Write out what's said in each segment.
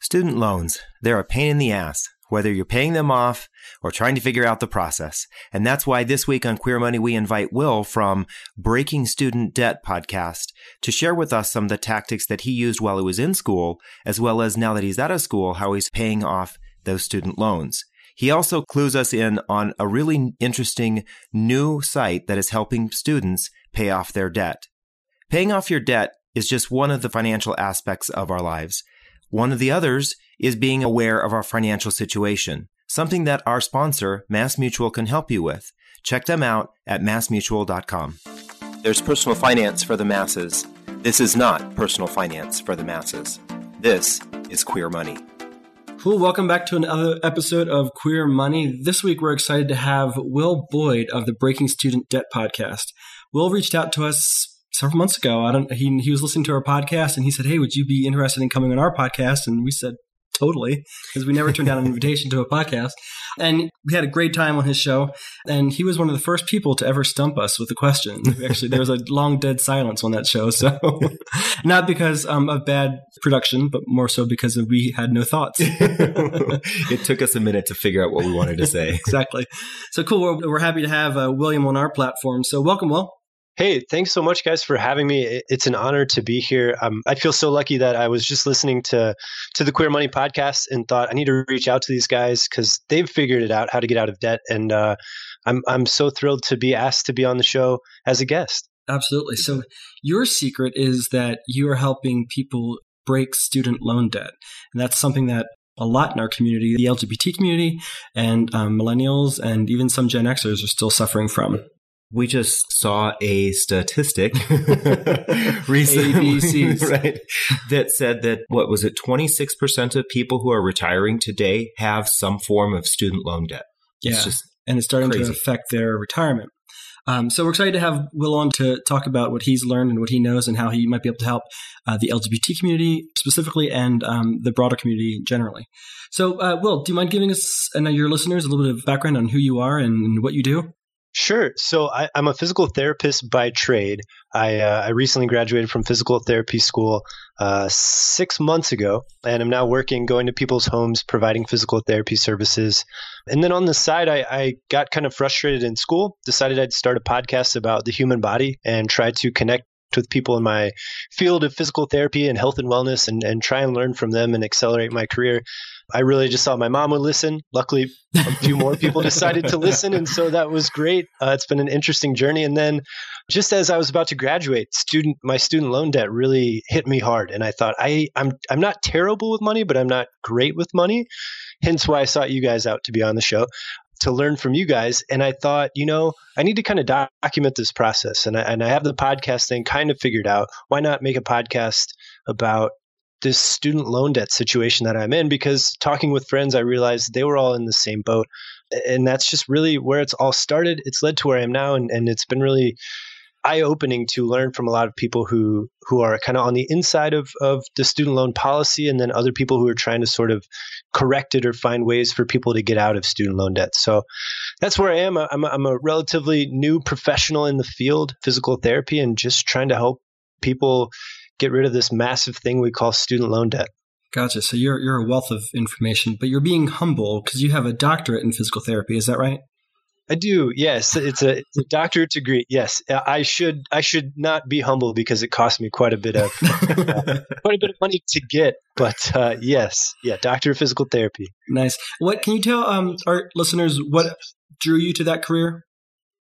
Student loans, they're a pain in the ass, whether you're paying them off or trying to figure out the process. And that's why this week on Queer Money, we invite Will from Breaking Student Debt podcast to share with us some of the tactics that he used while he was in school, as well as now that he's out of school, how he's paying off those student loans. He also clues us in on a really interesting new site that is helping students pay off their debt. Paying off your debt is just one of the financial aspects of our lives. One of the others is being aware of our financial situation, something that our sponsor, Mass Mutual, can help you with. Check them out at massmutual.com. There's personal finance for the masses. This is not personal finance for the masses. This is queer money. Cool. Welcome back to another episode of Queer Money. This week, we're excited to have Will Boyd of the Breaking Student Debt podcast. Will reached out to us several months ago. I don't. He he was listening to our podcast and he said, "Hey, would you be interested in coming on our podcast?" And we said, totally because we never turned down an invitation to a podcast. And we had a great time on his show. And he was one of the first people to ever stump us with a question. Actually there was a long dead silence on that show so not because um, of bad production but more so because we had no thoughts. It took us a minute to figure out what we wanted to say. Exactly. So cool. We're, we're happy to have uh, william on our platform. So welcome will Hey, thanks so much, guys, for having me. It's an honor to be here. Um, I feel so lucky that I was just listening to to the Queer Money podcast and thought I need to reach out to these guys because they've figured it out how to get out of debt, and uh, I'm I'm so thrilled to be asked to be on the show as a guest. Absolutely. So your secret is that you are helping people break student loan debt, and that's something that a lot in our community, the LGBT community, and um, millennials, and even some Gen Xers are still suffering from. We just saw a statistic recently, right, that said that what was it, 26% of people who are retiring today have some form of student loan debt. Yeah. It's and it's starting crazy. to affect their retirement. Um, so we're excited to have Will on to talk about what he's learned and what he knows and how he might be able to help uh, the LGBT community specifically and um, the broader community generally. So, uh, Will, do you mind giving us and your listeners a little bit of background on who you are and what you do? Sure. So I, am a physical therapist by trade. I, uh, I recently graduated from physical therapy school uh, six months ago, and I'm now working, going to people's homes, providing physical therapy services. And then on the side, I, I got kind of frustrated in school, decided I'd start a podcast about the human body and try to connect with people in my field of physical therapy and health and wellness and, and try and learn from them and accelerate my career. I really just thought my mom would listen. Luckily, a few more people decided to listen, and so that was great. Uh, it's been an interesting journey. And then, just as I was about to graduate, student my student loan debt really hit me hard, and I thought I I'm I'm not terrible with money, but I'm not great with money. Hence why I sought you guys out to be on the show to learn from you guys. And I thought, you know, I need to kind of document this process. And I, and I have the podcast thing kind of figured out. Why not make a podcast about this student loan debt situation that I'm in because talking with friends, I realized they were all in the same boat. And that's just really where it's all started. It's led to where I am now. And, and it's been really eye opening to learn from a lot of people who, who are kind of on the inside of, of the student loan policy and then other people who are trying to sort of correct it or find ways for people to get out of student loan debt. So that's where I am. I'm a, I'm a relatively new professional in the field, physical therapy, and just trying to help people get rid of this massive thing we call student loan debt. Gotcha. So you're you're a wealth of information, but you're being humble because you have a doctorate in physical therapy. Is that right? I do. Yes, it's a, it's a doctorate degree. Yes, I should I should not be humble because it cost me quite a bit of uh, quite a bit of money to get. But uh, yes, yeah, doctor of physical therapy. Nice. What can you tell um, our listeners what drew you to that career?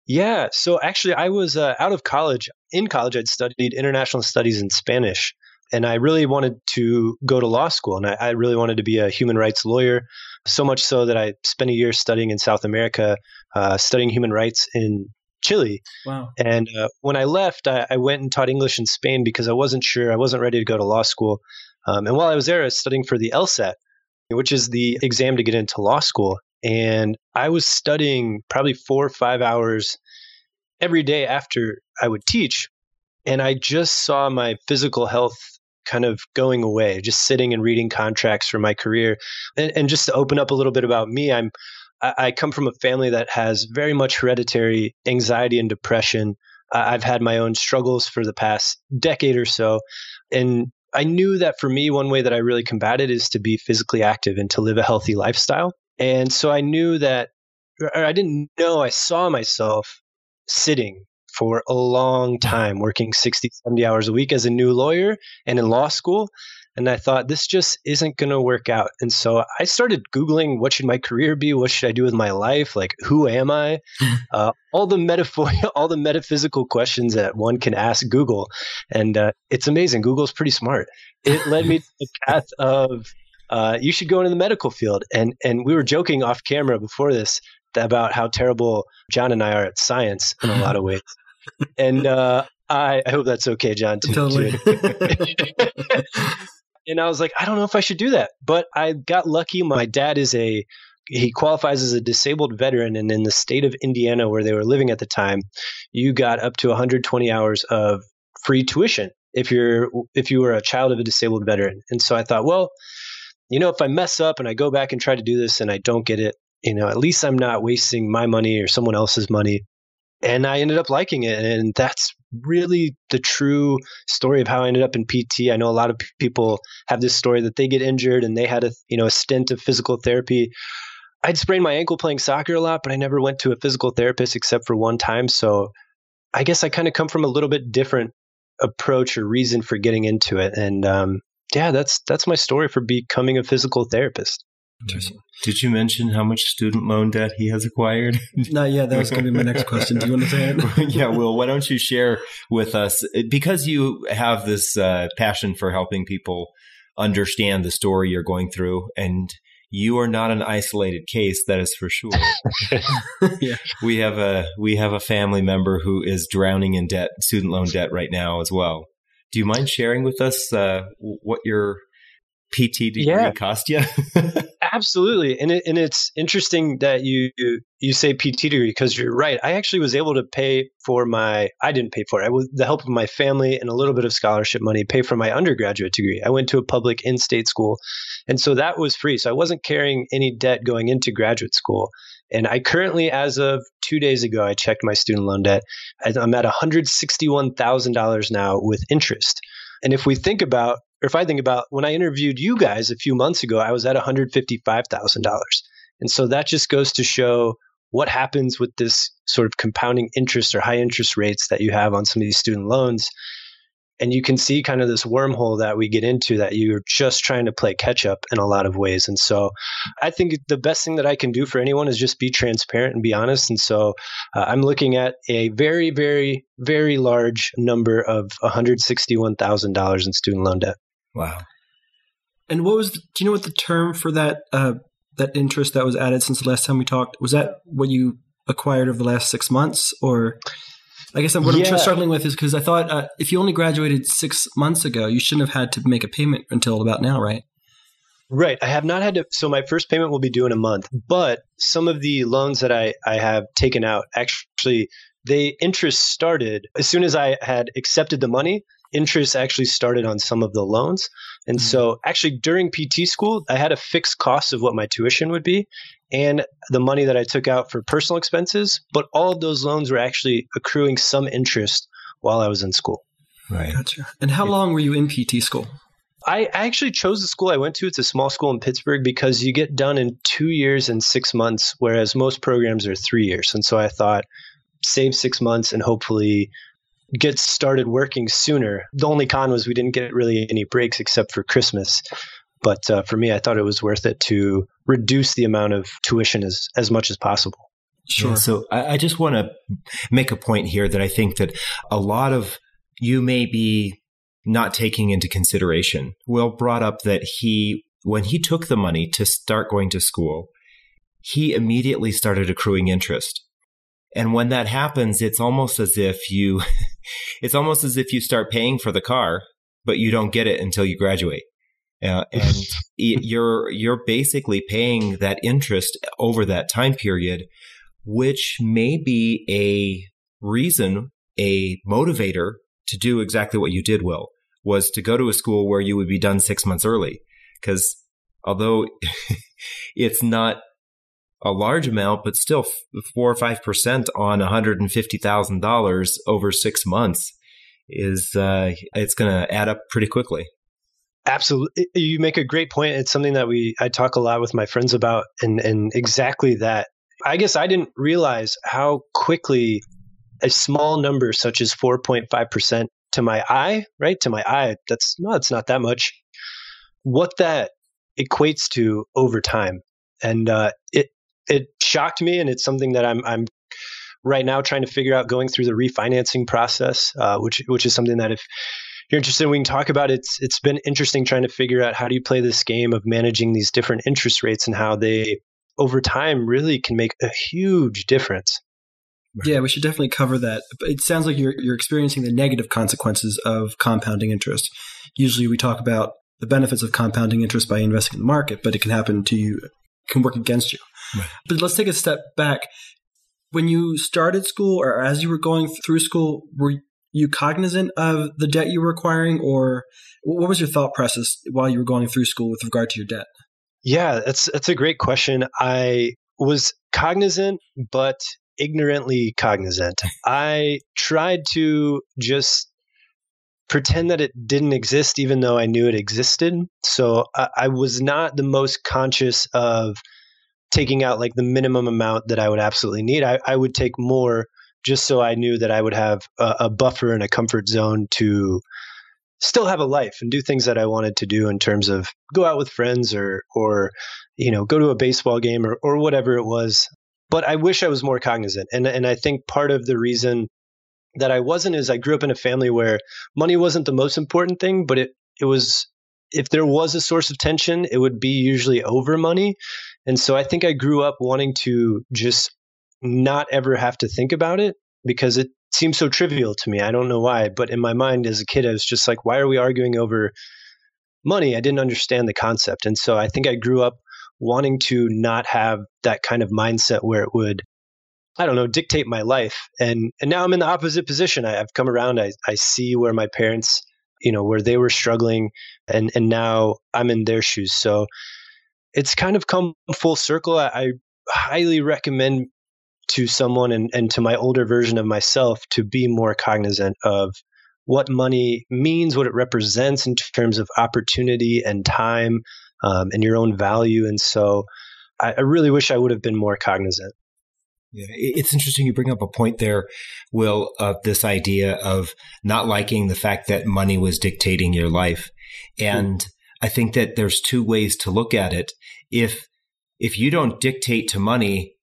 Yeah. So actually, I was uh, out of college. In college, I'd studied international studies in Spanish. And I really wanted to go to law school. And I, I really wanted to be a human rights lawyer. So much so that I spent a year studying in South America, uh, studying human rights in Chile. Wow. And uh, when I left, I, I, went and taught English in Spain because I wasn't sure, I wasn't ready to go to law school. Um, and while I was there, I was studying for the LSAT, which is the exam to get into law school. And I was studying probably four or five hours every day after I would teach. And I just saw my physical health kind of going away, just sitting and reading contracts for my career. And, and just to open up a little bit about me, I'm I, come from a family that has very much hereditary anxiety and depression. I've had my own struggles for the past decade or so. And I knew that for me, one way that I really combated is to be physically active and to live a healthy lifestyle. And so I knew that, or I didn't know, I saw myself sitting for a long time, working 60, 70 hours a week as a new lawyer and in law school. And I thought this just isn't going to work out. And so I started Googling what should my career be? What should I do with my life? Like, who am I? uh, all the metaphor, all the metaphysical questions that one can ask Google. And uh, it's amazing. Google's pretty smart. It led me to the path of uh, you should go into the medical field. And and we were joking off camera before this about how terrible John and I are at science in a lot of ways. And uh, I, I, hope that's okay, John. Too, totally. and I was like, I don't know if I should do that. But I got lucky. My dad is a he qualifies as a disabled veteran and in the state of Indiana where they were living at the time, you got up to 120 hours of free tuition if you're if you were a child of a disabled veteran. And so I thought, well, you know, if I mess up and I go back and try to do this and I don't get it, you know, at least I'm not wasting my money or someone else's money. And I ended up liking it. And that's really the true story of how I ended up in PT. I know a lot of people have this story that they get injured and they had a you know a stint of physical therapy. I'd sprained my ankle playing soccer a lot, but I never went to a physical therapist except for one time. So I guess I kind of come from a little bit different approach or reason for getting into it. And um, yeah, that's that's my story for becoming a physical therapist. Did you mention how much student loan debt he has acquired? Not yet. That was going to be my next question. Do you want to say it? yeah, Will, why don't you share with us? Because you have this uh, passion for helping people understand the story you're going through, and you are not an isolated case, that is for sure. yeah. We have a we have a family member who is drowning in debt, student loan debt right now as well. Do you mind sharing with us uh, what your PT degree yeah. cost you? Absolutely, and it, and it's interesting that you you say PT degree because you're right. I actually was able to pay for my. I didn't pay for it. I with the help of my family and a little bit of scholarship money, pay for my undergraduate degree. I went to a public in-state school, and so that was free. So I wasn't carrying any debt going into graduate school. And I currently, as of two days ago, I checked my student loan debt. I'm at $161,000 now with interest. And if we think about or if I think about when I interviewed you guys a few months ago, I was at $155,000. And so that just goes to show what happens with this sort of compounding interest or high interest rates that you have on some of these student loans. And you can see kind of this wormhole that we get into that you're just trying to play catch up in a lot of ways. And so I think the best thing that I can do for anyone is just be transparent and be honest. And so uh, I'm looking at a very, very, very large number of $161,000 in student loan debt. Wow. And what was? The, do you know what the term for that uh, that interest that was added since the last time we talked was? That what you acquired over the last six months, or? I guess what yeah. I'm struggling with is because I thought uh, if you only graduated six months ago, you shouldn't have had to make a payment until about now, right? Right. I have not had to. So my first payment will be due in a month, but some of the loans that I, I have taken out actually, the interest started as soon as I had accepted the money interest actually started on some of the loans. And mm-hmm. so actually during PT school, I had a fixed cost of what my tuition would be and the money that I took out for personal expenses, but all of those loans were actually accruing some interest while I was in school. Right. Gotcha. And how long were you in PT school? I actually chose the school I went to. It's a small school in Pittsburgh because you get done in two years and six months, whereas most programs are three years. And so I thought, save six months and hopefully get started working sooner. The only con was we didn't get really any breaks except for Christmas. But uh, for me, I thought it was worth it to reduce the amount of tuition as, as much as possible. Sure. Yeah, so I, I just want to make a point here that I think that a lot of you may be not taking into consideration. Will brought up that he, when he took the money to start going to school, he immediately started accruing interest. And when that happens, it's almost as if you, it's almost as if you start paying for the car, but you don't get it until you graduate. Uh, and you're, you're basically paying that interest over that time period, which may be a reason, a motivator to do exactly what you did, Will. was to go to a school where you would be done six months early. Because although it's not a large amount, but still four or five percent on one hundred and fifty thousand dollars over six months is uh, it's going to add up pretty quickly. Absolutely, you make a great point. It's something that we I talk a lot with my friends about, and and exactly that. I guess I didn't realize how quickly a small number such as four point five percent to my eye, right? To my eye, that's no, it's not that much. What that equates to over time, and uh, it it shocked me, and it's something that I'm I'm right now trying to figure out going through the refinancing process, uh, which which is something that if you're interested, we can talk about. It's it's been interesting trying to figure out how do you play this game of managing these different interest rates and how they over time really can make a huge difference. Yeah, we should definitely cover that. It sounds like you're you're experiencing the negative consequences of compounding interest. Usually, we talk about the benefits of compounding interest by investing in the market, but it can happen to you, can work against you. Right. But let's take a step back. When you started school, or as you were going through school, were you cognizant of the debt you were acquiring, or what was your thought process while you were going through school with regard to your debt? Yeah, that's that's a great question. I was cognizant, but ignorantly cognizant. I tried to just pretend that it didn't exist, even though I knew it existed. So I, I was not the most conscious of taking out like the minimum amount that I would absolutely need. I, I would take more just so I knew that I would have a, a, buffer and a comfort zone to still have a life and do things that I wanted to do in terms of go out with friends or or you know go to a baseball game or or whatever it was. But I wish I was more cognizant, and and I think part of the reason that I wasn't is I grew up in a family where money wasn't the most important thing, but it it was if there was a source of tension, it would be usually over money. And so I think I grew up wanting to just not ever have to think about it because it seems so trivial to me. I don't know why, but in my mind as a kid, I was just like, why are we arguing over money? I didn't understand the concept. And so I think I grew up wanting to not have that kind of mindset where it would, I don't know, dictate my life. And and now I'm in the opposite position. I, have come around. I, I see where my parents, you know, where they were struggling and and now I'm in their shoes. So it's kind of come full circle. I, I highly recommend to someone and, and to my older version of myself to be more cognizant of what money means, what it represents in terms of opportunity and time um, and your own value. And so I, I really wish I would have been more cognizant. Yeah, it's interesting you bring up a point there, Will, of this idea of not liking the fact that money was dictating your life. And mm. I think that there's two ways to look at it. If if you don't dictate to money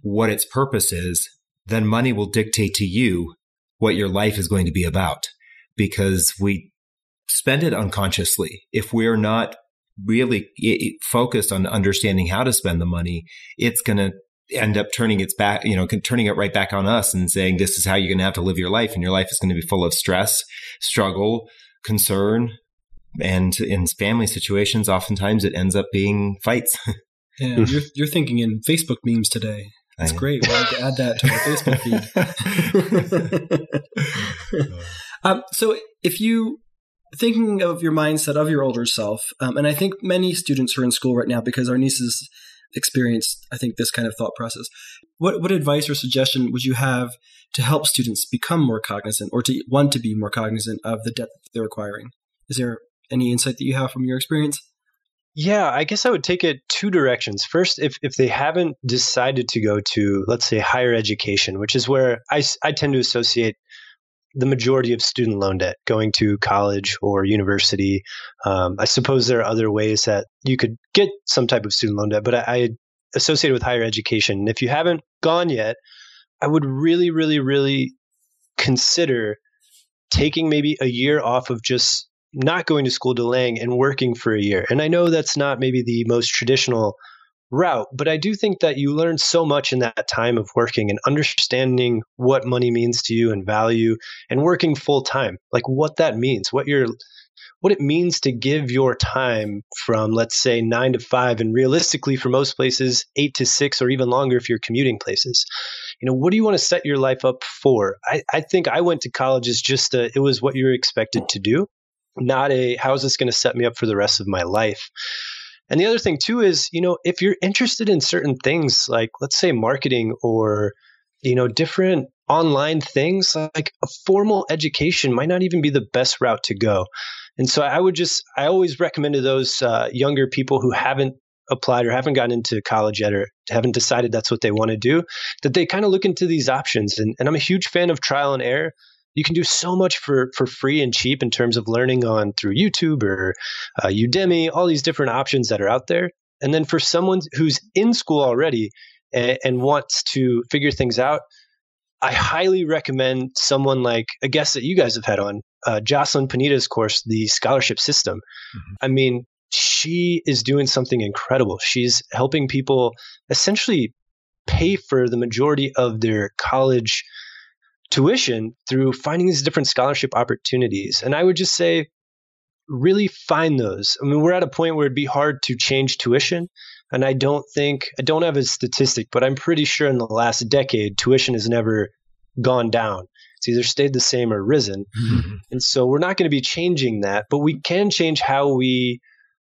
what its purpose is, then money will dictate to you what your life is going to be about because we spend it unconsciously. If we're not really focused on understanding how to spend the money, it's going to end up turning its back, you know, turning it right back on us and saying, this is how you're going to have to live your life. And your life is going to be full of stress, struggle, concern. And in family situations, oftentimes it ends up being fights. yeah, you're, you're thinking in Facebook memes today. That's great. We'll have to add that to our Facebook feed. um, so, if you thinking of your mindset of your older self, um, and I think many students are in school right now because our nieces experienced, I think, this kind of thought process. What what advice or suggestion would you have to help students become more cognizant, or to want to be more cognizant of the debt they're acquiring? Is there any insight that you have from your experience? Yeah, I guess I would take it two directions. First, if, if they haven't decided to go to, let's say, higher education, which is where I, I tend to associate the majority of student loan debt going to college or university. Um, I suppose there are other ways that you could get some type of student loan debt, but I, I associate it with higher education. And if you haven't gone yet, I would really, really, really consider taking maybe a year off of just not going to school, delaying, and working for a year. And I know that's not maybe the most traditional route, but I do think that you learn so much in that time of working and understanding what money means to you and value and working full time, like what that means, what you're what it means to give your time from let's say 9 to 5 and realistically for most places 8 to 6 or even longer if you're commuting places. You know what do you want to set your life up for? I, I think i went to college as just a, it was what you were expected to do not a how is this going to set me up for the rest of my life. And the other thing too is, you know, if you're interested in certain things like let's say marketing or you know different online things like a formal education might not even be the best route to go. And so i would just i always recommend to those uh, younger people who haven't applied or haven't gotten into college yet or haven't decided that's what they want to do that they kind of look into these options. And, and i'm a huge fan of trial and error you can do so much for for free and cheap in terms of learning on through youtube or uh, udemy all these different options that are out there and then for someone who's in school already and, and wants to figure things out I highly recommend someone like a guest that you guys have had on, uh, Jocelyn Paonita's course, the scholarship system. Mm-hmm. I mean, she is doing something incredible. She's helping people essentially pay for the majority of their college tuition through finding these different scholarship opportunities. And I would just say, really find those. I mean, we're at a point where it'd be hard to change tuition. And I don't think, I don't have a statistic, but I'm pretty sure in the last decade, tuition has never gone down. It's either stayed the same or risen. Mm-hmm. And so we're not going to be changing that, but we can change how we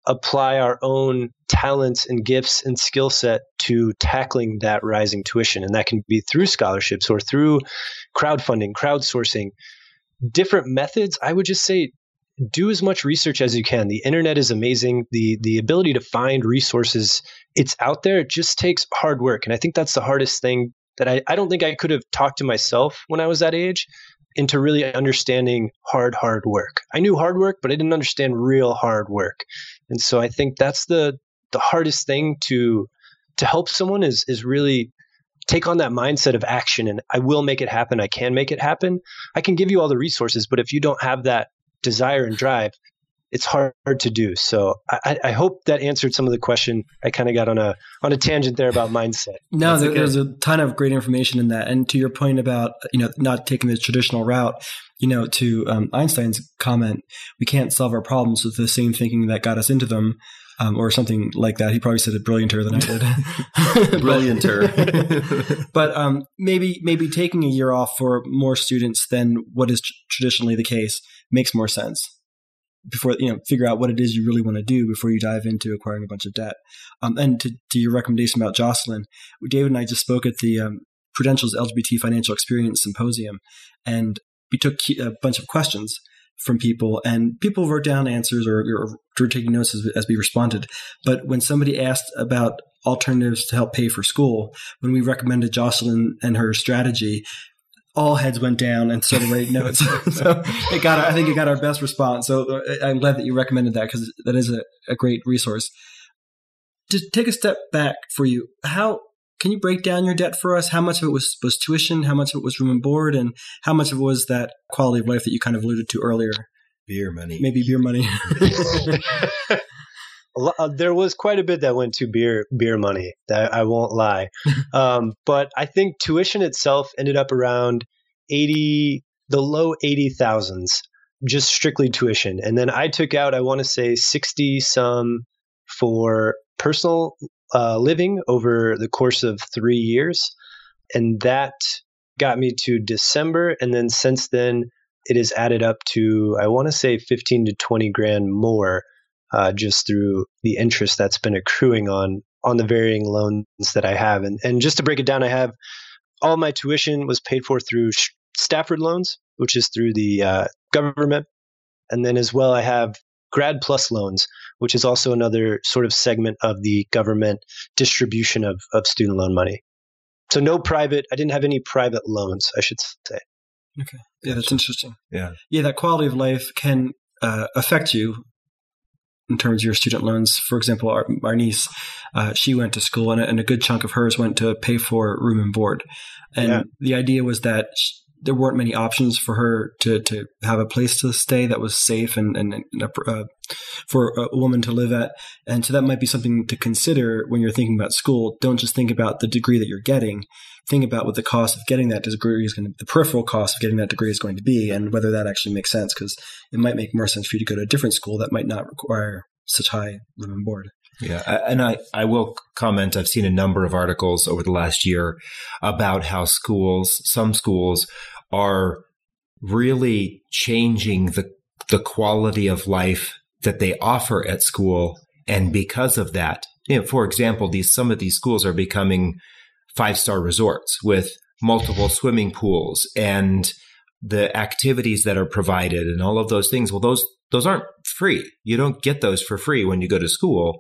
apply our own talents and gifts and skill set to tackling that rising tuition. And that can be through scholarships or through crowdfunding, crowdsourcing, different methods. I would just say do as much research as you can. The internet is amazing. The the ability to find resources, it's out there. It just takes hard work. And I think that's the hardest thing that I, I don't think I could have talked to myself when I was that age into really understanding hard, hard work. I knew hard work, but I didn't understand real hard work. And so I think that's the the hardest thing to to help someone is is really take on that mindset of action and I will make it happen. I can make it happen. I can give you all the resources, but if you don't have that desire and drive, it's hard to do. So I, I, hope that answered some of the question. I kind of got on a on a tangent there about mindset. No, there, there's a ton of great information in that. And to your point about you know not taking the traditional route, you know, to um, Einstein's comment, we can't solve our problems with the same thinking that got us into them. Um, or something like that. He probably said it brillianter than I did. brillianter. but um, maybe maybe taking a year off for more students than what is tr- traditionally the case makes more sense before you know figure out what it is you really want to do before you dive into acquiring a bunch of debt. Um, and to, to, your recommendation about jocelyn david and i just spoke at the um, prudential's lgbt financial experience symposium and we took a bunch of questions from people and people wrote down answers or, or were taking notes as, as we responded. But when somebody asked about alternatives to help pay for school when we recommended jocelyn and her strategy all heads went down and started writing notes. so it got, I think it got our best response. So uh, I'm glad that you recommended that because that is a, a great resource. To take a step back for you, how can you break down your debt for us? How much of it was, was tuition? How much of it was room and board? And how much of it was that quality of life that you kind of alluded to earlier? Beer money. Maybe beer money. Uh, there was quite a bit that went to beer beer money. That I won't lie, um, but I think tuition itself ended up around eighty, the low eighty thousands, just strictly tuition. And then I took out, I want to say sixty some for personal uh, living over the course of three years, and that got me to December. And then since then, it has added up to I want to say fifteen to twenty grand more uh, just through the interest that's been accruing on on the varying loans that I have. And and just to break it down, I have all my tuition was paid for through Stafford loans, which is through the uh, government, and then as well I have Grad Plus loans, which is also another sort of segment of the government distribution of of student loan money. So no private. I didn't have any private loans, I should say. Okay. Yeah, that's interesting. Yeah. Yeah, that quality of life can uh, affect you in terms of your student loans. For example, our, our niece, uh, she went to school and a, and a, good chunk of hers went to pay for room and board. And yeah. the idea was that there weren't many options for her to, to have a place to stay that was safe and, and, and uh, for a woman to live at. And so that might be something to consider when you're thinking about school. Don't just think about the degree that you're getting. Think about what the cost of getting that degree is going to, the peripheral cost of getting that degree is going to be and whether that actually makes sense because it might make more sense for you to go to a different school that might not require such high room and board. Yeah. And I, I will comment. I've seen a number of articles over the last year about how schools, some schools are really changing the the quality of life that they offer at school. And because of that, you know, for example, these, some of these schools are becoming five star resorts with multiple swimming pools and the activities that are provided and all of those things. Well, those, those aren't free. You don't get those for free when you go to school.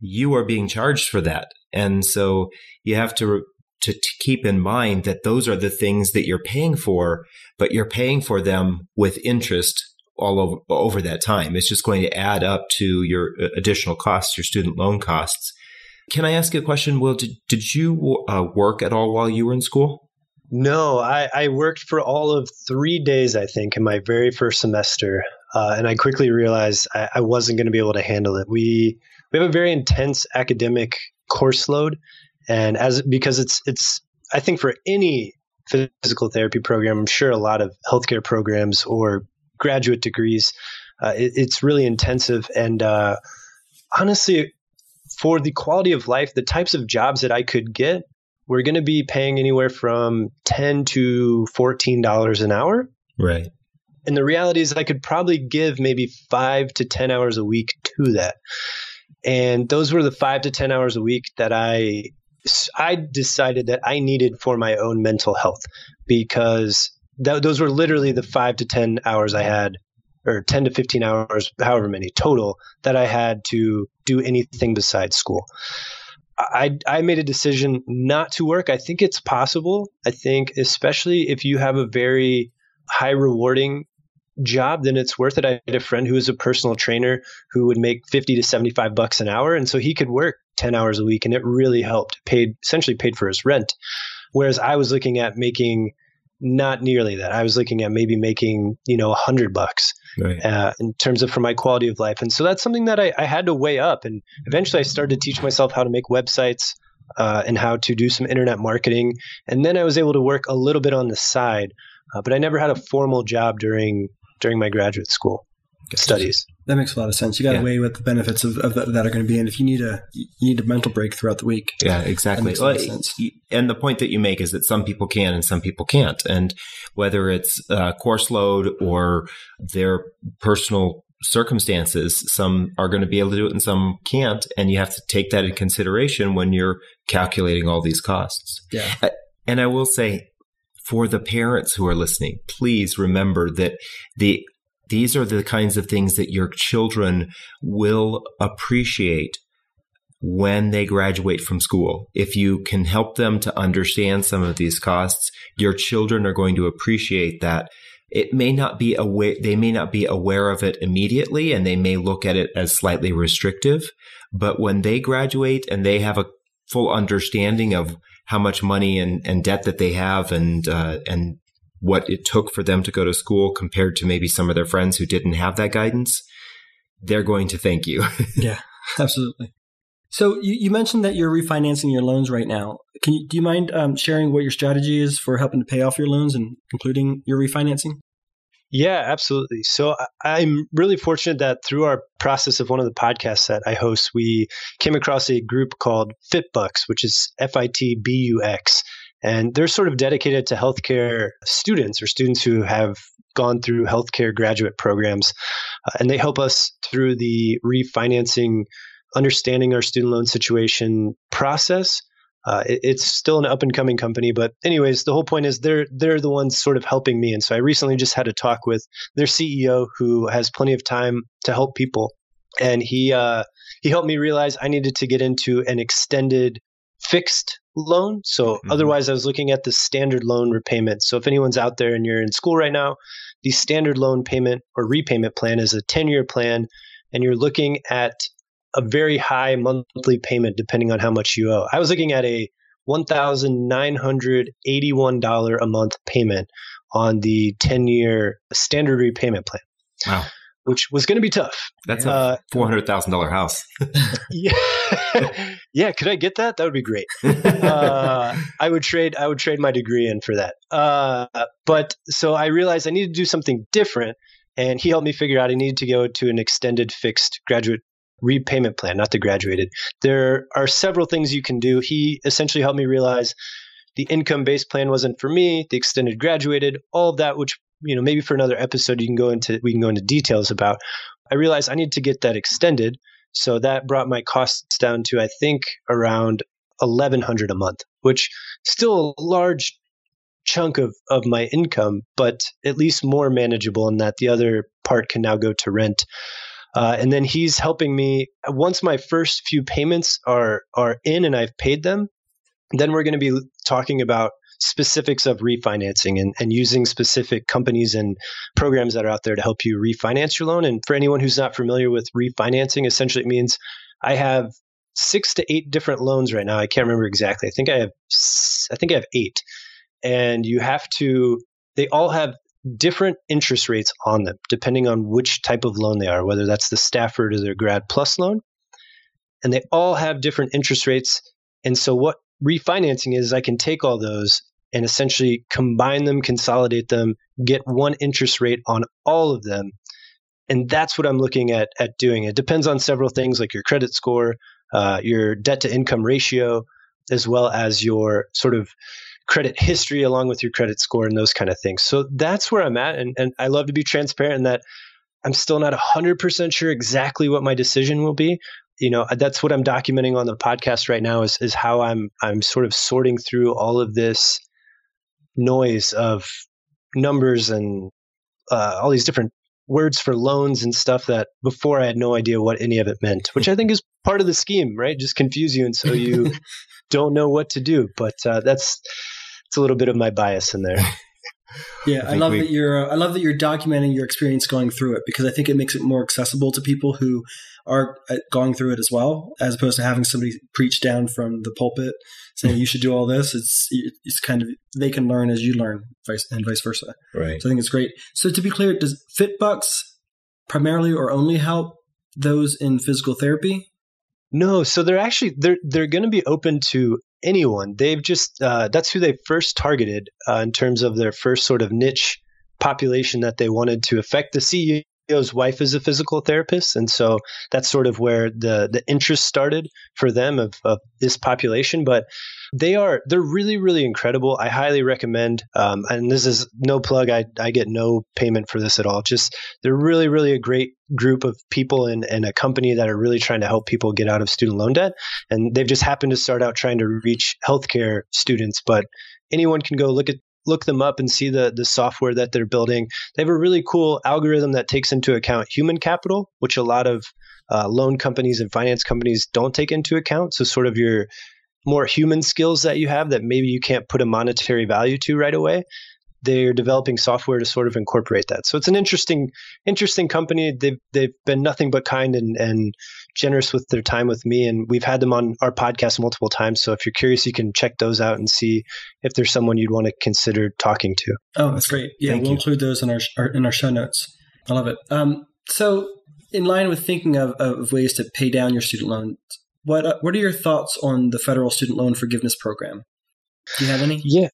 You are being charged for that. And so you have to, to, to keep in mind that those are the things that you're paying for, but you're paying for them with interest all over, over that time. It's just going to add up to your uh, additional costs, your student loan costs. Can I ask you a question, Will? Did, did you uh, work at all while you were in school? No, I, I, worked for all of three days, I think, in my very first semester. Uh, and I quickly realized I, I wasn't going to be able to handle it. We we have a very intense academic course load, and as because it's it's I think for any physical therapy program, I'm sure a lot of healthcare programs or graduate degrees, uh, it, it's really intensive. And uh, honestly, for the quality of life, the types of jobs that I could get, we're going to be paying anywhere from ten to fourteen dollars an hour. Right. And the reality is, I could probably give maybe five to ten hours a week to that. And those were the five to ten hours a week that I I decided that I needed for my own mental health because th- those were literally the five to 10 hours I had, or 10 to 15 hours, however many total, that I had to do anything besides school. I, I made a decision not to work. I think it's possible. I think, especially if you have a very high rewarding job, then it's worth it. I had a friend who was a personal trainer who would make 50 to 75 bucks an hour. And so he could work 10 hours a week and it really helped, paid, essentially paid for his rent. Whereas I was looking at making not nearly that. I was looking at maybe making, you know, a hundred bucks right. uh, in terms of for my quality of life. And so that's something that I, I, had to weigh up. And eventually I started to teach myself how to make websites uh, and how to do some internet marketing. And then I was able to work a little bit on the side, uh, but I never had a formal job during during my graduate school studies. That makes a lot of sense. You got to yeah. weigh what the benefits of, of that, that, are going to be, and if you need a you need a mental break throughout the week. Yeah, exactly. Well, and the point that you make is that some people can and some people can't, and whether it's uh, course load or their personal circumstances, some are going to be able to do it and some can't, and you have to take that in consideration when you're calculating all these costs. Yeah. And I will say, for the parents who are listening, please remember that the these are the kinds of things that your children will appreciate when they graduate from school. If you can help them to understand some of these costs, your children are going to appreciate that. It may not be aware, they may not be aware of it immediately and they may look at it as slightly restrictive. But when they graduate and they have a full understanding of how much money and, and debt that they have and, uh, and what it took for them to go to school compared to maybe some of their friends who didn't have that guidance, they're going to thank you. yeah, absolutely. So you, you, mentioned that you're refinancing your loans right now. Can you do you mind um, sharing what your strategy is for helping to pay off your loans and including your refinancing? Yeah, absolutely. So I'm really fortunate that through our process of one of the podcasts that I host, we came across a group called FitBux, which is F I T B U X. And they're sort of dedicated to healthcare students or students who have gone through healthcare graduate programs. Uh, and they help us through the refinancing, understanding our student loan situation process. Uh, it, it's still an up and coming company, but anyways, the whole point is they're they're the ones sort of helping me. And so I recently just had a talk with their CEO who has plenty of time to help people, and he uh, he helped me realize I needed to get into an extended fixed loan. So mm-hmm. otherwise, I was looking at the standard loan repayment. So if anyone's out there and you're in school right now, the standard loan payment or repayment plan is a 10 year plan, and you're looking at a very high monthly payment depending on how much you owe. I was looking at a $1,981 a month payment on the 10 year standard repayment plan. Wow which was going to be tough. That's a uh, four hundred thousand dollar house. yeah, yeah. Could I get that? That would be great. Uh, I would trade. I would trade my degree in for that. Uh, but so I realized I needed to do something different, and he helped me figure out I needed to go to an extended fixed graduate repayment plan, not the graduated. There are several things you can do. He essentially helped me realize the income based plan wasn't for me. The extended graduated, all that, which you know, maybe for another episode, you can go into we can go into details about. I realized I need to get that extended, so that brought my costs down to I think around eleven hundred a month, which still a large chunk of of my income, but at least more manageable in that the other part can now go to rent. Uh, and then he's helping me once my first few payments are are in and I've paid them. Then we're going to be talking about specifics of refinancing and, and using specific companies and programs that are out there to help you refinance your loan. And for anyone who's not familiar with refinancing, essentially it means I have six to eight different loans right now. I can't remember exactly. I think I have I think I have eight. And you have to they all have different interest rates on them depending on which type of loan they are, whether that's the Stafford or their Grad Plus loan. And they all have different interest rates. And so what refinancing is I can take all those and essentially combine them, consolidate them, get one interest rate on all of them. And that's what I'm looking at at doing. It depends on several things like your credit score, uh, your debt to income ratio, as well as your sort of credit history along with your credit score and those kind of things. So that's where I'm at. And, and I love to be transparent in that I'm still not 100% sure exactly what my decision will be. You know, that's what I'm documenting on the podcast right now is, is how I'm, I'm sort of sorting through all of this noise of numbers and uh, all these different words for loans and stuff that before I had no idea what any of it meant, which I think is part of the scheme, right? Just confuse you. And so you don't know what to do. But uh, that's, it's a little bit of my bias in there. Yeah, I, I love we, that you're. Uh, I love that you're documenting your experience going through it because I think it makes it more accessible to people who are uh, going through it as well, as opposed to having somebody preach down from the pulpit saying you should do all this. It's it's kind of they can learn as you learn, vice and vice versa. Right. So I think it's great. So to be clear, does FitBux primarily or only help those in physical therapy? No, so they're actually they're they're going to be open to anyone. They've just uh, that's who they first targeted uh, in terms of their first sort of niche population that they wanted to affect. The CEO's wife is a physical therapist, and so that's sort of where the the interest started for them of, of this population. But they are they're really really incredible. I highly recommend. Um, and this is no plug. I I get no payment for this at all. Just they're really really a great group of people in, in a company that are really trying to help people get out of student loan debt. And they've just happened to start out trying to reach healthcare students, but anyone can go look at look them up and see the the software that they're building. They have a really cool algorithm that takes into account human capital, which a lot of uh, loan companies and finance companies don't take into account. So sort of your more human skills that you have that maybe you can't put a monetary value to right away they're developing software to sort of incorporate that. So it's an interesting, interesting company. They've they've been nothing but kind and and generous with their time with me, and we've had them on our podcast multiple times. So if you're curious, you can check those out and see if there's someone you'd want to consider talking to. Oh, that's great. Yeah, Thank we'll you. include those in our, our, in our show notes. I love it. Um, so in line with thinking of, of ways to pay down your student loans, what uh, what are your thoughts on the federal student loan forgiveness program? Do you have any? Yeah.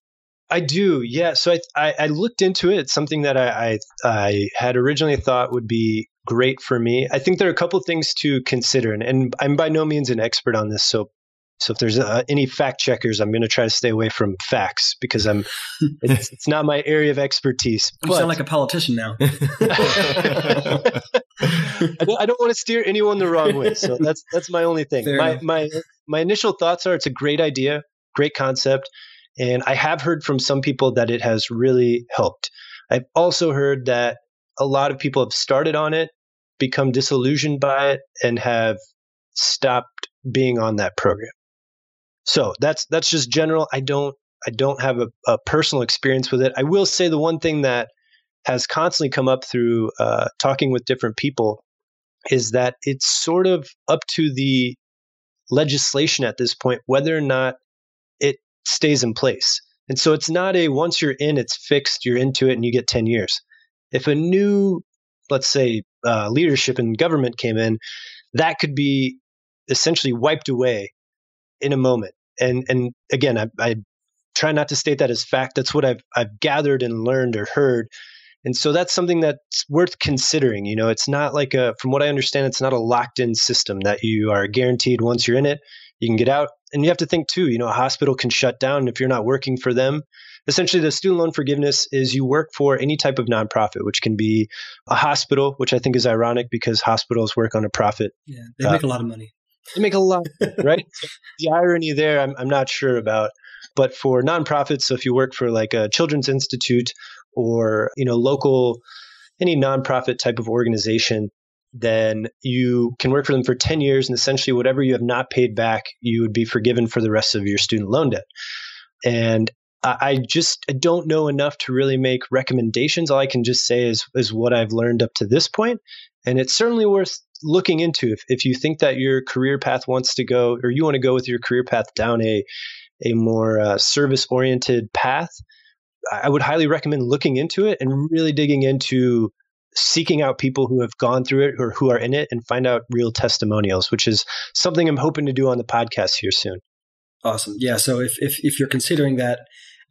I do, yeah. So I, I, I looked into it. It's something that I, I, I had originally thought would be great for me. I think there are a couple things to consider, and, and I'm by no means an expert on this. So so if there's uh, any fact checkers, I'm going to try to stay away from facts because I'm it's, it's not my area of expertise. You but, sound like a politician now. I, don't, I, don't, want to steer anyone the wrong way, so that's that's my only thing. Fair my enough. my my initial thoughts are it's a great idea, great concept. And I have heard from some people that it has really helped. I've also heard that a lot of people have started on it, become disillusioned by it, and have stopped being on that program. So that's that's just general. I don't I don't have a, a personal experience with it. I will say the one thing that has constantly come up through uh, talking with different people is that it's sort of up to the legislation at this point whether or not it stays in place. And so it's not a once you're in, it's fixed, you're into it, and you get 10 years. If a new, let's say, uh, leadership in government came in, that could be essentially wiped away in a moment. And and again, I, I try not to state that as fact. That's what I've I've gathered and learned or heard. And so that's something that's worth considering. You know, it's not like a, from what I understand, it's not a locked in system that you are guaranteed once you're in it, you can get out and you have to think too, you know, a hospital can shut down if you're not working for them. Essentially the student loan forgiveness is you work for any type of nonprofit, which can be a hospital, which I think is ironic because hospitals work on a profit. Yeah, they make uh, a lot of money. They make a lot, right? the irony there, I'm, I'm not sure about. But for nonprofits, so if you work for like a children's institute or you know local any nonprofit type of organization, then you can work for them for 10 years and essentially whatever you have not paid back, you would be forgiven for the rest of your student loan debt. And I just don't know enough to really make recommendations. All I can just say is, is what I've learned up to this. And it's certainly worth looking into if, if you think that your career path wants to go or you want to go with your career path down a, a more uh, service oriented path. I would highly recommend looking into it and really digging into seeking out people who have gone through it or who are in it and find out real testimonials, which is something I'm hoping to do on the podcast here soon. Awesome. Yeah. So if, if, if you're considering that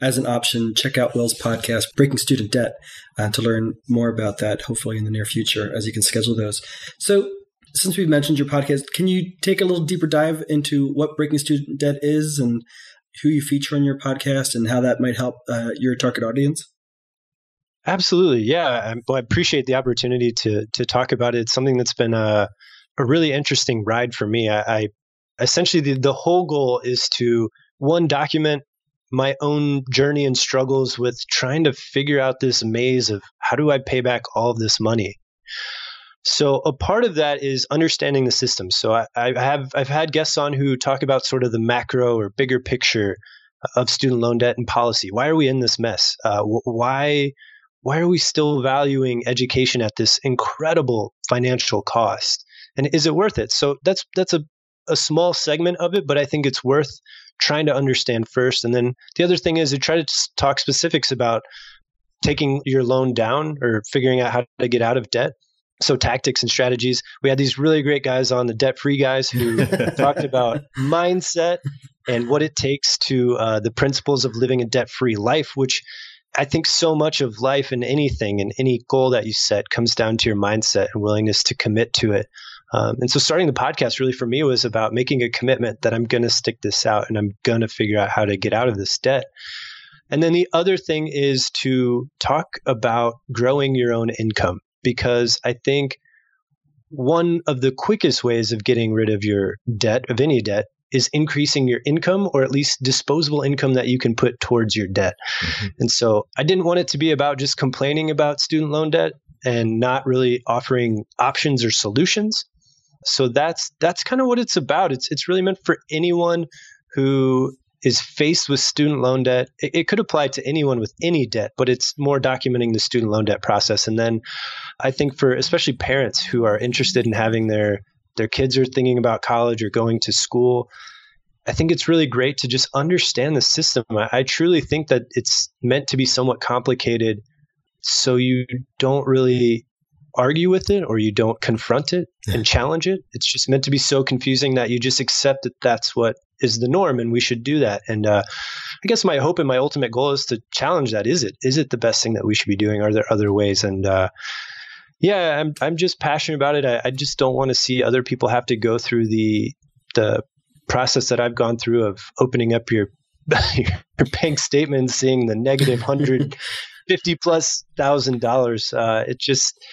as an option, check out Will's podcast, Breaking Student Debt, uh, to learn more about that, hopefully in the near future, as you can schedule those. So since we've mentioned your podcast, can you take a little deeper dive into what Breaking Student Debt is and who you feature on your podcast and how that might help uh, your target audience? Absolutely, yeah. I, appreciate the opportunity to to talk about it. It's something that's been a a really interesting ride for me. I, I essentially the, the whole goal is to one document my own journey and struggles with trying to figure out this maze of how do I pay back all of this money. So a part of that is understanding the system. So I, I have I've had guests on who talk about sort of the macro or bigger picture of student loan debt and policy. Why are we in this mess? Uh, why why are we still valuing education at this incredible financial cost? And is it worth it? So that's that's a, a small segment of it, but I think it's worth trying to understand first. And then the other thing is to try to talk specifics about taking your loan down or figuring out how to get out of debt. So tactics and strategies. We had these really great guys on the debt free guys who talked about mindset and what it takes to uh, the principles of living a debt free life, which I think so much of life and anything and any goal that you set comes down to your mindset and willingness to commit to it. Um, and so starting the podcast really for me was about making a commitment that I'm going to stick this out and I'm going to figure out how to get out of this debt. And then the other thing is to talk about growing your own income because I think one of the quickest ways of getting rid of your debt, of any debt, is increasing your income or at least disposable income that you can put towards your debt. Mm-hmm. And so I didn't want it to be about just complaining about student loan debt and not really offering options or solutions. So that's that's kind of what it's about. It's it's really meant for anyone who is faced with student loan debt. It, it, could apply to anyone with any debt, but it's more documenting the student loan debt process. And then I think for especially parents who are interested in having their their kids are thinking about college or going to school, I think it's really great to just understand the system. I, I truly think that it's meant to be somewhat complicated so you don't really argue with it or you don't confront it and challenge it. It's just meant to be so confusing that you just accept that that's what is the norm and we should do that. And uh, I guess my hope and my ultimate goal is to challenge that. Is it? Is it the best thing that we should be doing? Are there other ways? And uh, yeah, I'm I'm just passionate about it. I, I just don't want to see other people have to go through the the process that I've gone through of opening up your your bank statement, seeing the negative hundred fifty plus thousand dollars. Uh, it just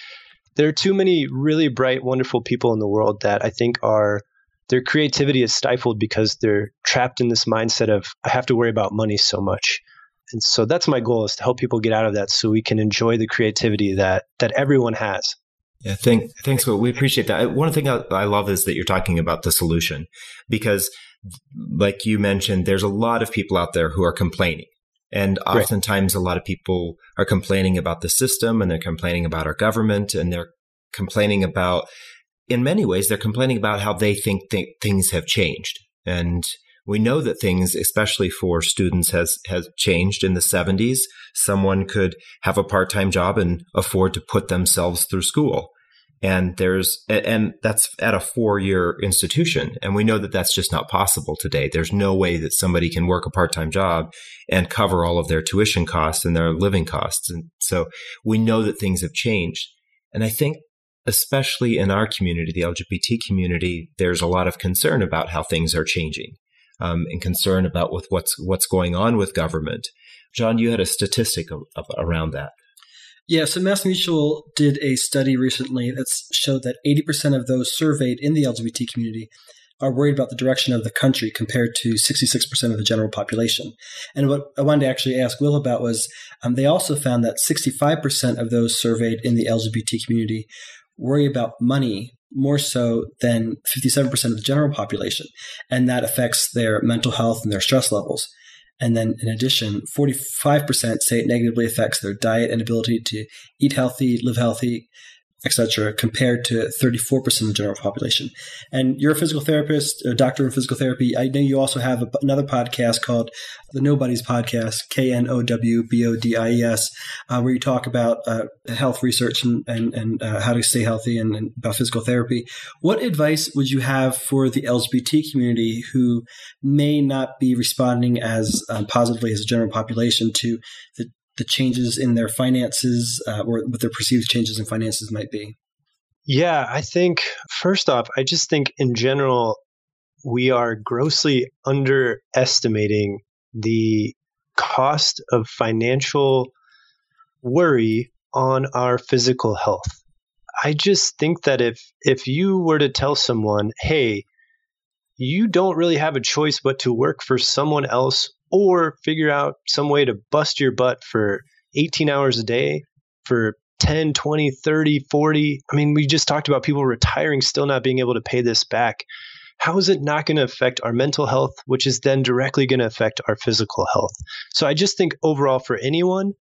there are too many really bright, wonderful people in the world that I think are their creativity is stifled because they're trapped in this mindset of I have to worry about money so much. And so that's my goal is to help people get out of that so we can enjoy the creativity that that everyone has. Yeah, thank, thanks. We appreciate that. One thing I, I love is that you're talking about the solution because, like you mentioned, there's a lot of people out there who are complaining. And oftentimes, right. a lot of people are complaining about the system and they're complaining about our government and they're complaining about, in many ways, they're complaining about how they think th- things have changed. And we know that things, especially for students, has has changed in the 70s. Someone could have a part-time job and afford to put themselves through school. And there's, and that's at a four year institution. And we know that that's just not possible today. There's no way that somebody can work a part time job and cover all of their tuition costs and their living costs. And so we know that things have changed. And I think especially in our community, the LGBT community, there's a lot of concern about how things are changing. um, and concern about with what's what's going on with government. John, you had a statistic around that. Yeah, so Mass Mutual did a study recently that showed that 80% of those surveyed in the LGBT community are worried about the direction of the country compared to 66% of the general population. And what I wanted to actually ask Will about was um, they also found that 65% of those surveyed in the LGBT community worry about money more so than 57% of the general population. And that affects their mental health and their stress levels. And then in addition, 45% say it negatively affects their diet and ability to eat healthy, live healthy, etc., compared to 34% of the general population. And you're a physical therapist, a doctor in physical therapy. I know you also have a, another podcast called the Knowbodies Podcast, K N O W B O D I E S, uh, where you talk about uh, health research and, and, and uh, how to stay healthy and, and, about physical therapy. What advice would you have for the LGBT community who may not be responding as um, positively as the general population to the the changes in their finances uh, or what their perceived changes in finances might be? Yeah, I think first off, I just think in general, we are grossly underestimating the cost of financial worry on our physical health. I just think that if if you were to tell someone, "Hey, you don't really have a choice but to work for someone else or figure out some way to bust your butt for 18 hours a day for 10, 20, 30, 40. I mean, we just talked about people retiring, still not being able to pay this back. How is it not going to affect our mental health, which is then directly going to affect our physical health? So I just think overall for anyone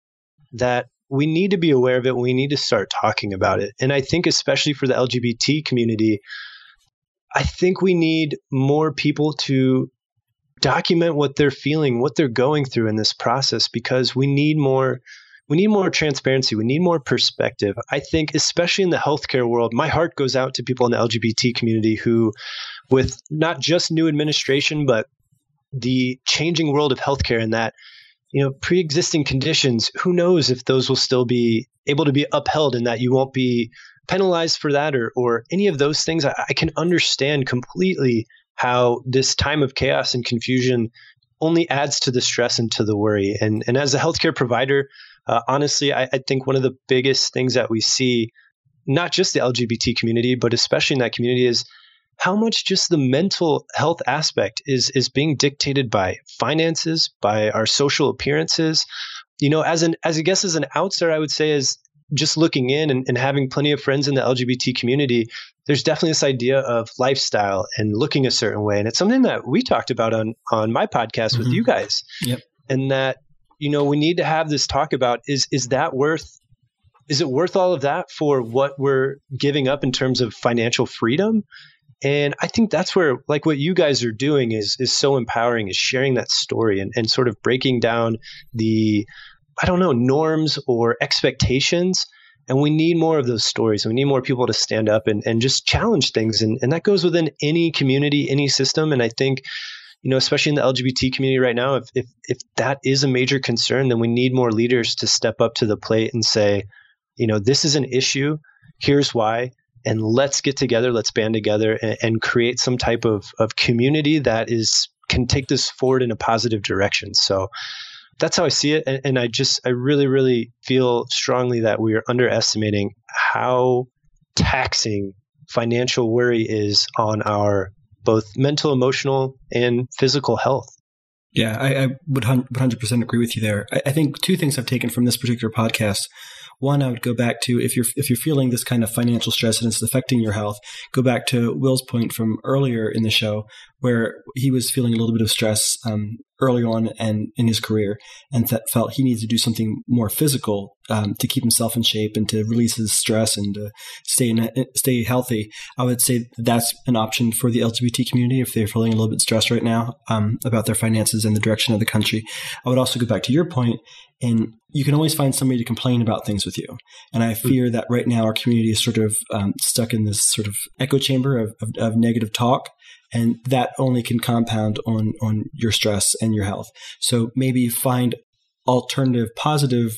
that we need to be aware of it. We need to start talking about it. And I think, especially for the LGBT community, I think we need more people to document what they're feeling, what they're going through in this process because we need more we need more transparency. We need more perspective. I think, especially in the healthcare world, my heart goes out to people in the LGBT community who, with not just new administration, but the changing world of healthcare and that, you know, pre existing conditions, who knows if those will still be able to be upheld and that you won't be penalized for that or, or any of those things. I, I can understand completely how this time of chaos and confusion only adds to the stress and to the worry. And, and as a healthcare provider, uh, honestly, I, I think one of the biggest things that we see, not just the LGBT community, but especially in that community, is how much just the mental health aspect is is being dictated by finances, by our social appearances. You know, as an as I guess as an outsider, I would say is just looking in and, and having plenty of friends in the LGBT community, there's definitely this idea of lifestyle and looking a certain way. And it's something that we talked about on on my podcast mm-hmm. with you guys. Yep. And that, you know, we need to have this talk about is is that worth is it worth all of that for what we're giving up in terms of financial freedom? And I think that's where like what you guys are doing is is so empowering is sharing that story and, and sort of breaking down the I don't know, norms or expectations. And we need more of those stories. We need more people to stand up and, and just challenge things. And, and that goes within any community, any system. And I think, you know, especially in the LGBT community right now, if, if, if that is a major concern, then we need more leaders to step up to the plate and say, you know, this is an issue. Here's why. And let's get together, let's band together and, and create some type of, of community that is can take this forward in a positive direction. So that's how I see it. And, and I just, I really, really feel strongly that we are underestimating how taxing financial worry is on our both mental, emotional, and physical health. Yeah, I, I would 100% agree with you there. I, I, think two things I've taken from this particular podcast one, I would go back to if you're if you're feeling this kind of financial stress and it's affecting your health, go back to Will's point from earlier in the show where he was feeling a little bit of stress um, early on and in his career, and that felt he needed to do something more physical um, to keep himself in shape and to release his stress and to stay in, stay healthy. I would say that's an option for the LGBT community if they're feeling a little bit stressed right now um, about their finances and the direction of the country. I would also go back to your point and you can always find somebody to complain about things with you. And I hmm. fear that right now our community is sort of um, stuck in this sort of echo chamber of, of, of, negative talk. And that only can compound on, on your stress and your health. So maybe find alternative positive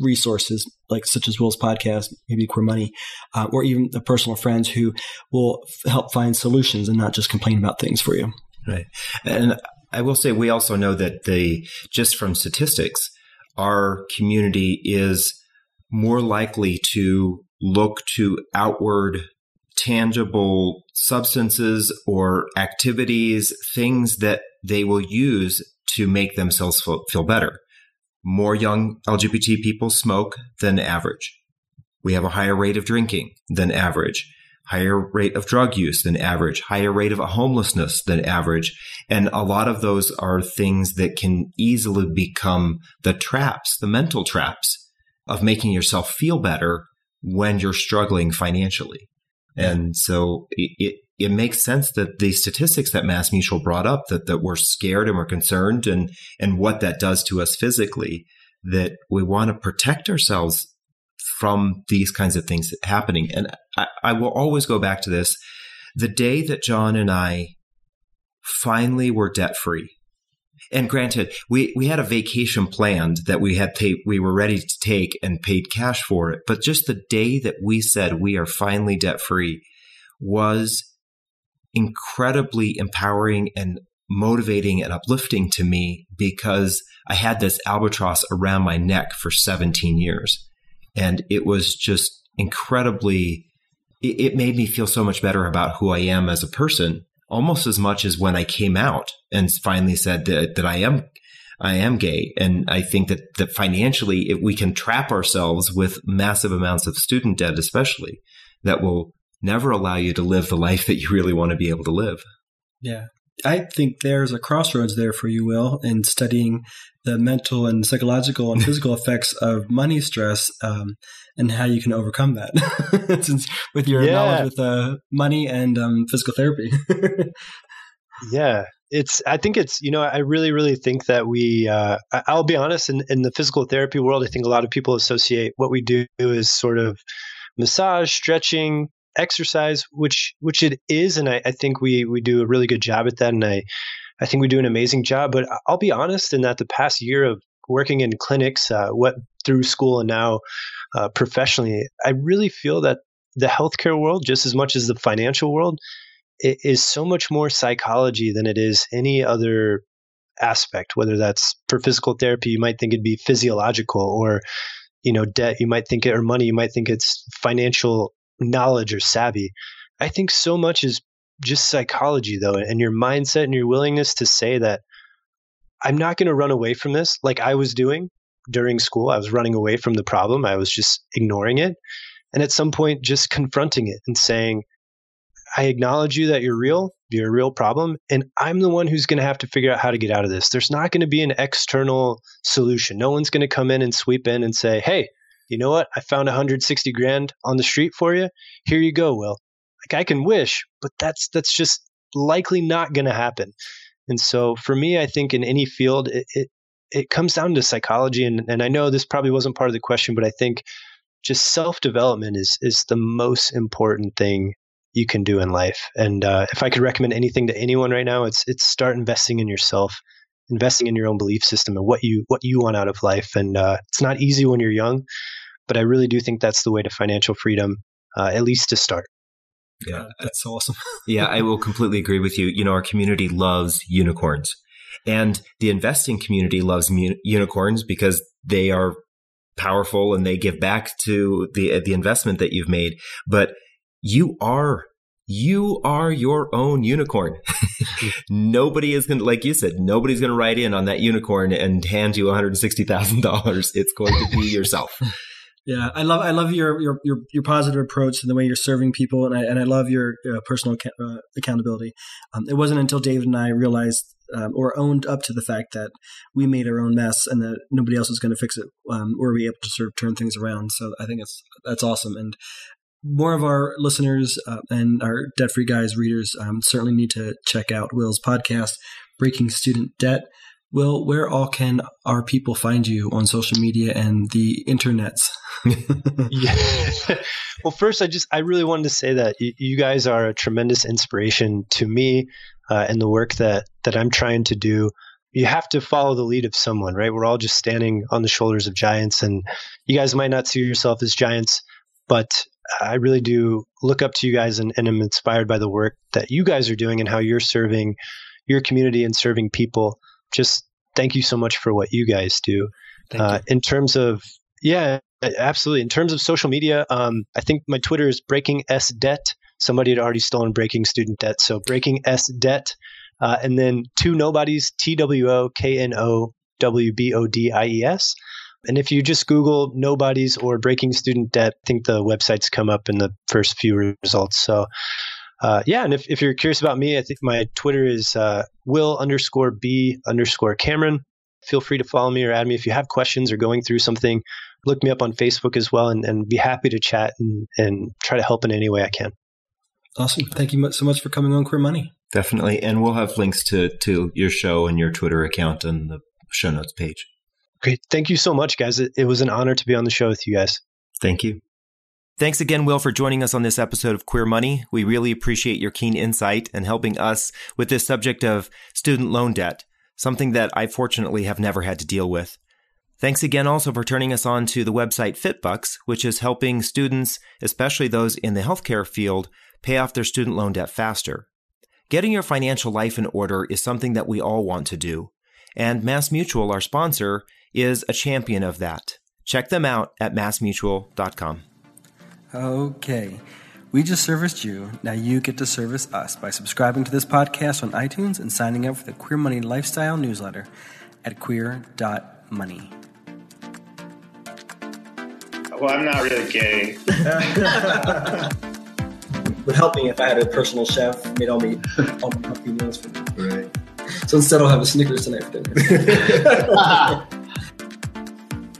resources like such as Will's podcast, maybe Queer Money, uh, or even the personal friends who will f- help find solutions and not just complain about things for you. Right. And I will say we also know that the just from statistics, our community is more likely to look to outward tangible substances or activities, things that they will use to make themselves feel better. More young LGBT people smoke than average. We have a higher rate of drinking than average, higher rate of drug use than average, higher rate of homelessness than average. And a lot of those are things that can easily become the traps, the mental traps of making yourself feel better when you're struggling financially. And so it, it, it makes sense that the statistics that Mass Mutual brought up that, that we're scared and we're concerned and, and what that does to us physically, that we want to protect ourselves from these kinds of things happening. And I, I will always go back to this. The day that John and I finally were debt free, and granted, we, we had a vacation planned that we had paid, we were ready to take and paid cash for it. But just the day that we said we are finally debt free was incredibly empowering and motivating and uplifting to me because I had this albatross around my neck for 17 years. And it was just incredibly, it, it made me feel so much better about who I am as a person almost as much as when I came out and finally said that, that I am I am gay. And I think that, that financially, if we can trap ourselves with massive amounts of student debt, especially, that will never allow you to live the life that you really want to be able to live. Yeah. I think there's a crossroads there for you, Will, in studying the mental and psychological and physical effects of money stress um, and how you can overcome that Since, with your yeah. knowledge with uh, money and um, physical therapy. yeah, it's. I think it's. You know, I really, really think that we. Uh, I'll be honest. In, in the physical therapy world, I think a lot of people associate what we do is sort of massage, stretching, exercise, which which it is, and I, I think we we do a really good job at that, and I I think we do an amazing job. But I'll be honest in that the past year of working in clinics, uh, what through school and now uh, professionally, I really feel that the healthcare world, just as much as the financial world, is so much more psychology than it is any other aspect. Whether that's for physical therapy, you might think it'd be physiological, or you know, debt, you might think it, or money, you might think it's financial knowledge or savvy. I think so much is just psychology though and your mindset and your willingness to say that I'm not going to run away from this like I was doing during school. I was running away from the problem. I was just ignoring it. And at some point, just confronting it and saying, I acknowledge you that you're real, you're a real problem, and I'm the one who's going to have to figure out how to get out of this. There's not going to be an external solution. No one's going to come in and sweep in and say, hey, you know what? I found 160 grand on the street for you. Here you go, Will. Like I can wish, but that's that's just likely not going to happen. And so for me, I think in any field, it, it, it comes down to psychology. And, and I know this probably wasn't part of the question, but I think just self development is is the most important thing you can do in life. And uh, if I could recommend anything to anyone right now, it's it's start investing in yourself, investing in your own belief system and what you what you want out of life. And uh, it's not easy when you're young, but I really do think that's the way to financial freedom, uh, at least to start. Yeah, that's awesome. yeah, I will completely agree with you. You know, our community loves unicorns. And the investing community loves unicorns because they are powerful and they give back to the the investment that you've made. But you are you are your own unicorn. Nobody is going to, like you said, nobody's going to write in on that unicorn and hand you $160,000. It's going to be yourself. Yeah, I love I love your your your, your positive approach and the way you're serving people, and I and I love your uh, personal uh, accountability. Um, it wasn't until David and I realized um, or owned up to the fact that we made our own mess and that nobody else was going to fix it, um, or be able to sort of turn things around. So I think it's that's awesome, and more of our listeners uh, and our debt free guys readers um, certainly need to check out Will's podcast, Breaking Student Debt. Will, where all can our people find you on social media and the internets? yeah. Well, first, I just I really wanted to say that you, you guys are a tremendous inspiration to me uh, and the work that that I'm trying to do. You have to follow the lead of someone, right? We're all just standing on the shoulders of giants, and you guys might not see yourself as giants, but I really do look up to you guys and, and am inspired by the work that you guys are doing and how you're serving your community and serving people. Just thank you so much for what you guys do. Uh, in terms of yeah, absolutely. In terms of social media, um, I think my Twitter is breaking s debt. Somebody had already stolen breaking student debt, so breaking s debt, uh, and then two Knowbodies T W O K N O W B O D I E S. And if you just Google Knowbodies or breaking student debt, I think the websites come up in the first few results. So, uh, yeah. And if, if you're curious about me, I think my Twitter is uh, will underscore b underscore Cameron. Feel free to follow me or add me if you have questions or going through something. Look me up on Facebook as well and, and be happy to chat and, and try to help in any way I can. Awesome. Thank you so much for coming on Queer Money. Definitely. And we'll have links to, to your show and your Twitter account on the show notes page. Great. Thank you so much, guys. It, it was an honor to be on the show with you guys. Thank you. Thanks again, Will, for joining us on this episode of Queer Money. We really appreciate your keen insight and helping us with this subject of student loan debt, something that I fortunately have never had to deal with. Thanks again also for turning us on to the website FitBux, which is helping students, especially those in the healthcare field, pay off their student loan debt faster. Getting your financial life in order is something that we all want to do. And Mass Mutual, our sponsor, is a champion of that. Check them out at massmutual.com. Okay. We just serviced you. Now you get to service us by subscribing to this podcast on iTunes and signing up for the Queer Money Lifestyle newsletter at queer.money. Well, I'm not really gay. Would help me if I had a personal chef made all me all my healthy meals for me. Right. So instead, I'll have a Snickers tonight for dinner.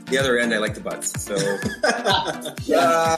the other end, I like the butts. So. uh,